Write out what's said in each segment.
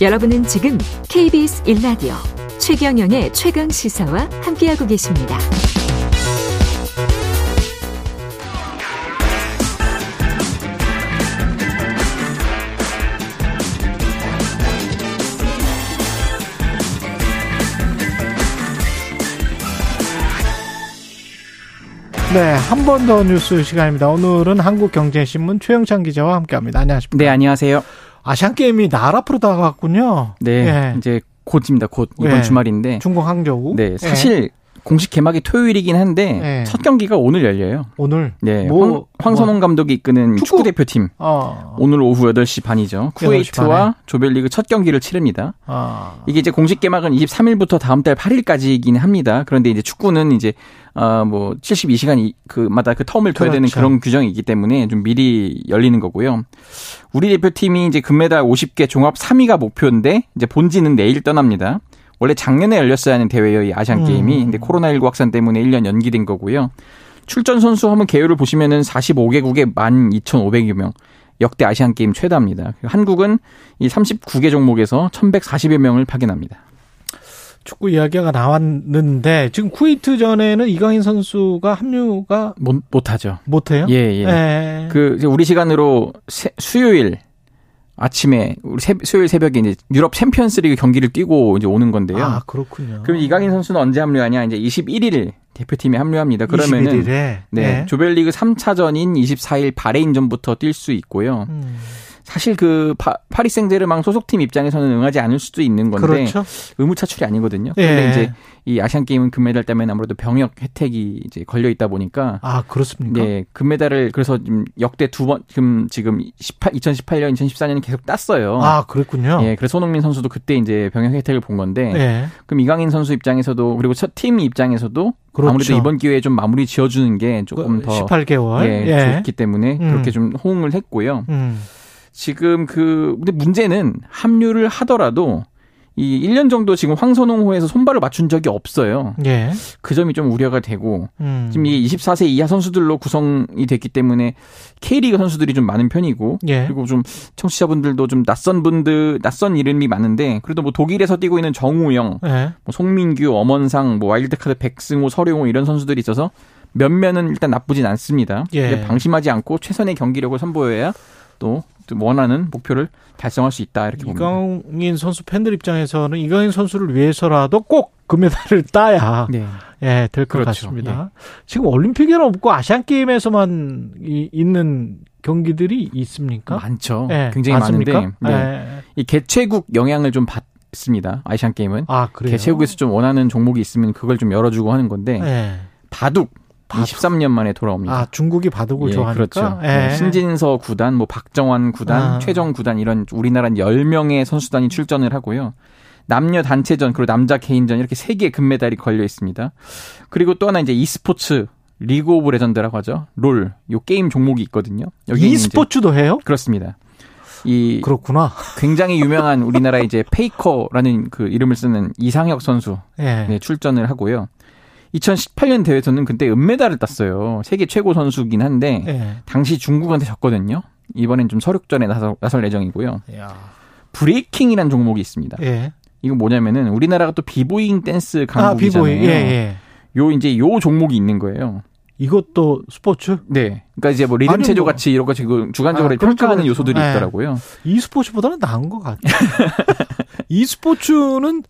여러분은 지금 KBS 1라디오 최경영의 최강 시사와 함께하고 계십니다. 네, 한 번 더 뉴스 시간입니다. 오늘은 한국경제신문 최영찬 기자와 함께합니다. 안녕하십니까? 네, 안녕하세요. 아시안 게임이 날 앞으로 다가갔군요. 네, 예. 이제 곧입니다. 곧 이번 예. 주말인데. 중국 항저우. 네, 사실 예. 공식 개막이 토요일이긴 한데 네. 첫 경기가 오늘 열려요. 오늘. 네. 뭐, 황, 선홍 뭐. 감독이 이끄는 축구, 축구 대표팀. 어. 오늘 오후 8시 반이죠. 쿠웨이트와 조별리그 첫 경기를 치릅니다. 어. 이게 이제 공식 개막은 23일부터 다음 달 8일까지이긴 합니다. 그런데 이제 축구는 이제 어뭐 72시간 그마다 그 텀을 둬야 그렇죠. 되는 그런 규정이 있기 때문에 좀 미리 열리는 거고요. 우리 대표팀이 이제 금메달 50개 종합 3위가 목표인데 이제 본지는 내일 떠납니다. 원래 작년에 열렸어야 하는 대회예요, 이 아시안 음. 게임이. 근데 코로나19 확산 때문에 1년 연기된 거고요. 출전 선수 한번 개요를 보시면은 45개국에 12,500여 명. 역대 아시안 게임 최다입니다. 한국은 이 39개 종목에서 1,140여 명을 파견합니다. 축구 이야기가 나왔는데 지금 쿠웨이트 전에는 이강인 선수가 합류가 못 못하죠. 못해요? 예, 예. 예. 그 우리 시간으로 세, 수요일 아침에 우리 새, 수요일 새벽에 이제 유럽 챔피언스리그 경기를 뛰고 이제 오는 건데요. 아 그렇군요. 그럼 이강인 선수는 언제 합류하냐? 이제 21일 대표팀에 합류합니다. 그러면은 21일에? 네, 네. 조별리그 3차전인 24일 바레인전부터 뛸 수 있고요. 음. 사실 그 파, 파리 생제르맹 소속팀 입장에서는 응하지 않을 수도 있는 건데 그렇죠. 의무 차출이 아니거든요. 예. 이제 이 아시안 게임은 금메달 때문에 아무래도 병역 혜택이 이제 걸려 있다 보니까 아 그렇습니까? 네, 금메달을 그래서 지금 역대 두 번 지금 지금 18 2018년 2014년 계속 땄어요. 아 그렇군요. 예, 그래서 손흥민 선수도 그때 이제 병역 혜택을 본 건데 예. 그럼 이강인 선수 입장에서도 그리고 첫 팀 입장에서도 그렇죠. 아무래도 이번 기회에 좀 마무리 지어주는 게 조금 그더 18개월 예, 예. 좋기 때문에 음. 그렇게 좀 호응을 했고요. 음. 지금 그 근데 문제는 합류를 하더라도 이 1년 정도 지금 황선홍호에서 손발을 맞춘 적이 없어요. 예. 그 점이 좀 우려가 되고 음. 지금 이게 24세 이하 선수들로 구성이 됐기 때문에 K리그 선수들이 좀 많은 편이고 예. 그리고 좀 청취자분들도 좀 낯선 분들 낯선 이름이 많은데 그래도 뭐 독일에서 뛰고 있는 정우영, 예. 뭐 송민규, 엄원상, 뭐 와일드카드 백승호, 서룡호 이런 선수들이 있어서 몇면은 일단 나쁘진 않습니다. 예. 방심하지 않고 최선의 경기력을 선보여야 또 원하는 목표를 달성할 수 있다 이렇게 봅니다. 이강인 선수 팬들 입장에서는 이강인 선수를 위해서라도 꼭 금메달을 따야 네. 예, 될것 그렇죠. 같습니다. 예. 지금 올림픽에는 없고 아시안 게임에서만 이, 있는 경기들이 있습니까? 많죠. 예, 굉장히 많습니까? 많은데 네. 예. 이 개최국 영향을 좀 받습니다. 아시안 게임은. 아, 그래요? 개최국에서 좀 원하는 종목이 있으면 그걸 좀 열어주고 하는 건데 예. 바둑 23년 만에 돌아옵니다. 아, 중국이 바둑을 예, 좋아하니까. 그렇죠. 예. 네, 신진서 구단, 뭐 박정환 구단, 아. 최정 구단 이런 우리나라 10명의 선수단이 출전을 하고요. 남녀 단체전 그리고 남자 개인전 이렇게 세 개의 금메달이 걸려 있습니다. 그리고 또 하나 이제 e스포츠 리그 오브 레전드라고 하죠. 롤. 요 게임 종목이 있거든요. 여기 e스포츠도 해요? 그렇습니다. 이 그렇구나. 굉장히 유명한 우리나라 이제 페이커라는 그 이름을 쓰는 이상혁 선수 예. 네, 출전을 하고요. 2018년 대회에서는 그때 은메달을 땄어요. 세계 최고 선수긴 한데 네. 당시 중국한테 졌거든요. 이번엔 좀 설욕전에 나설, 나설 예정이고요. 야. 브레이킹이라는 종목이 있습니다. 예. 이건 뭐냐면은 우리나라가 또 비보잉 댄스 강국이잖아요. 아, 비보잉. 예, 예. 요 이제 요 종목이 있는 거예요. 이것도 스포츠? 네. 그러니까 이제 뭐 리듬 체조 뭐. 같이 이런 거 지금 주관적으로 아, 평가하는 그렇죠. 요소들이 네. 있더라고요. e스포츠보다는 나은 것 같아요. e스포츠는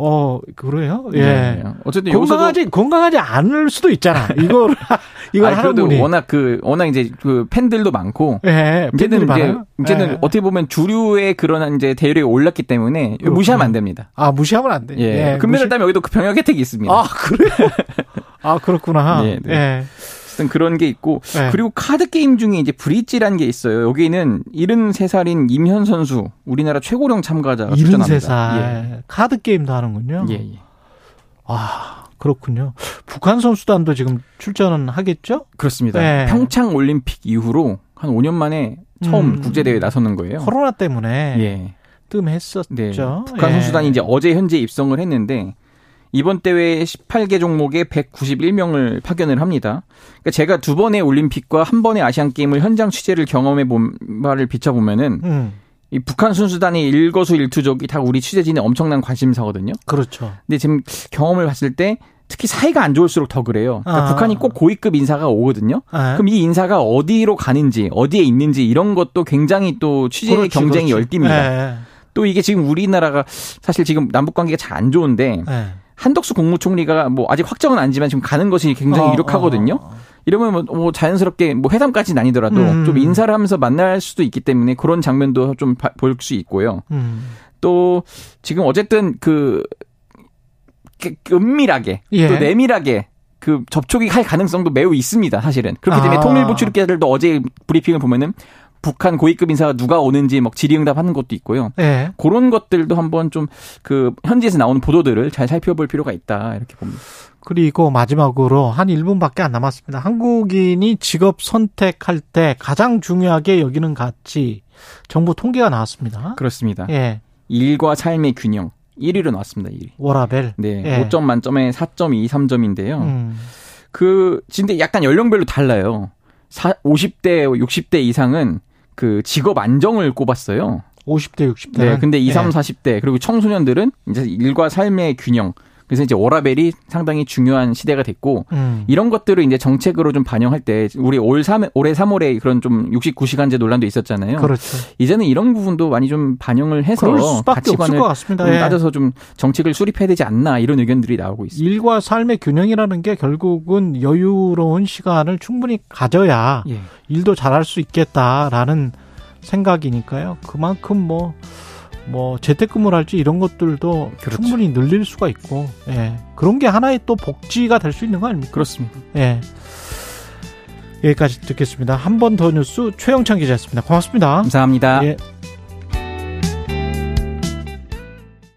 어, 그래요? 예. 네. 어쨌든 건강하지 건강하지 않을 수도 있잖아. 이거 이거 하는 분이 워낙 그 워낙 이제 그 팬들도 많고 예. 이제는 이제 이제는 예. 어떻게 보면 주류의 그런 이제 대열에 올랐기 때문에 그렇구나. 무시하면 안 됩니다. 아, 무시하면 안 돼. 예. 예. 금메달 따면 여기도 그 병역 혜택이 있습니다. 아, 그래요? 아, 그렇구나. 네, 네. 예. 어쨌든 그런 게 있고 네. 그리고 카드 게임 중에 이제 브릿지라는 게 있어요. 여기는 73살인 임현 선수 우리나라 최고령 참가자가 73살 예. 카드 게임도 하는군요. 예, 예. 아 그렇군요. 북한 선수단도 지금 출전은 하겠죠? 그렇습니다. 네. 평창 올림픽 이후로 한 5년 만에 처음 음, 국제 대회에 나서는 거예요. 코로나 때문에 예. 뜸했었죠. 네. 북한 예. 선수단이 이제 어제 현재 입성을 했는데 이번 대회 18개 종목에 191명을 파견을 합니다. 그러니까 제가 두 번의 올림픽과 한 번의 아시안 게임을 현장 취재를 경험해 본 바를 비춰 보면은 음. 이 북한 순수단의 일거수 일투족이 다 우리 취재진의 엄청난 관심사거든요. 그렇죠. 근데 지금 경험을 봤을 때 특히 사이가 안 좋을수록 더 그래요. 그러니까 아. 북한이 꼭 고위급 인사가 오거든요. 아. 그럼 이 인사가 어디로 가는지, 어디에 있는지 이런 것도 굉장히 또 취재 그렇지, 경쟁이 그렇지. 열띠입니다. 네. 또 이게 지금 우리나라가 사실 지금 남북 관계가 잘 안 좋은데 네. 한덕수 국무총리가 뭐 아직 확정은 아니지만 지금 가는 것이 굉장히 어, 유력하거든요. 어, 어. 이러면 뭐, 뭐 자연스럽게 뭐 회담까지는 아니더라도 음. 좀 인사를 하면서 만날 수도 있기 때문에 그런 장면도 좀 볼 수 있고요. 음. 또 지금 어쨌든 그 은밀하게 예. 또 내밀하게 그 접촉이 할 가능성도 매우 있습니다. 사실은 그렇기 때문에 아. 통일부 출입기자들도 어제 브리핑을 보면은 북한 고위급 인사가 누가 오는지 막 질의응답하는 것도 있고요. 네. 그런 것들도 한번 좀 그 현지에서 나오는 보도들을 잘 살펴볼 필요가 있다 이렇게 봅니다. 그리고 마지막으로 한 1분밖에 안 남았습니다. 한국인이 직업 선택할 때 가장 중요하게 여기는 가치 정부 통계가 나왔습니다. 그렇습니다. 예. 일과 삶의 균형 1위로 나왔습니다. 1위. 워라벨. 네. 예. 5점 만점에 4.23점인데요. 음. 그 진짜 약간 연령별로 달라요. 50대, 60대 이상은 그 직업 안정을 꼽았어요. 50대, 60대. 네. 근데 20, 30, 40대 그리고 청소년들은 이제 일과 삶의 균형 그래서 이제 워라벨이 상당히 중요한 시대가 됐고 음. 이런 것들을 이제 정책으로 좀 반영할 때 우리 올 3, 올해 3월에 그런 좀 69시간제 논란도 있었잖아요. 그렇죠. 이제는 이런 부분도 많이 좀 반영을 해서 가치관을 좀 예. 따져서 좀 정책을 수립해야 되지 않나 이런 의견들이 나오고 있습니다. 일과 삶의 균형이라는 게 결국은 여유로운 시간을 충분히 가져야 예. 일도 잘할 수 있겠다라는 생각이니까요. 그만큼 뭐 뭐 재택근무를 할지 이런 것들도 그렇죠. 충분히 늘릴 수가 있고 예. 그런 게 하나의 또 복지가 될 수 있는 거 아닙니까? 그렇습니다. 예. 여기까지 듣겠습니다. 한 번 더 뉴스 최영찬 기자였습니다. 고맙습니다. 감사합니다. 예.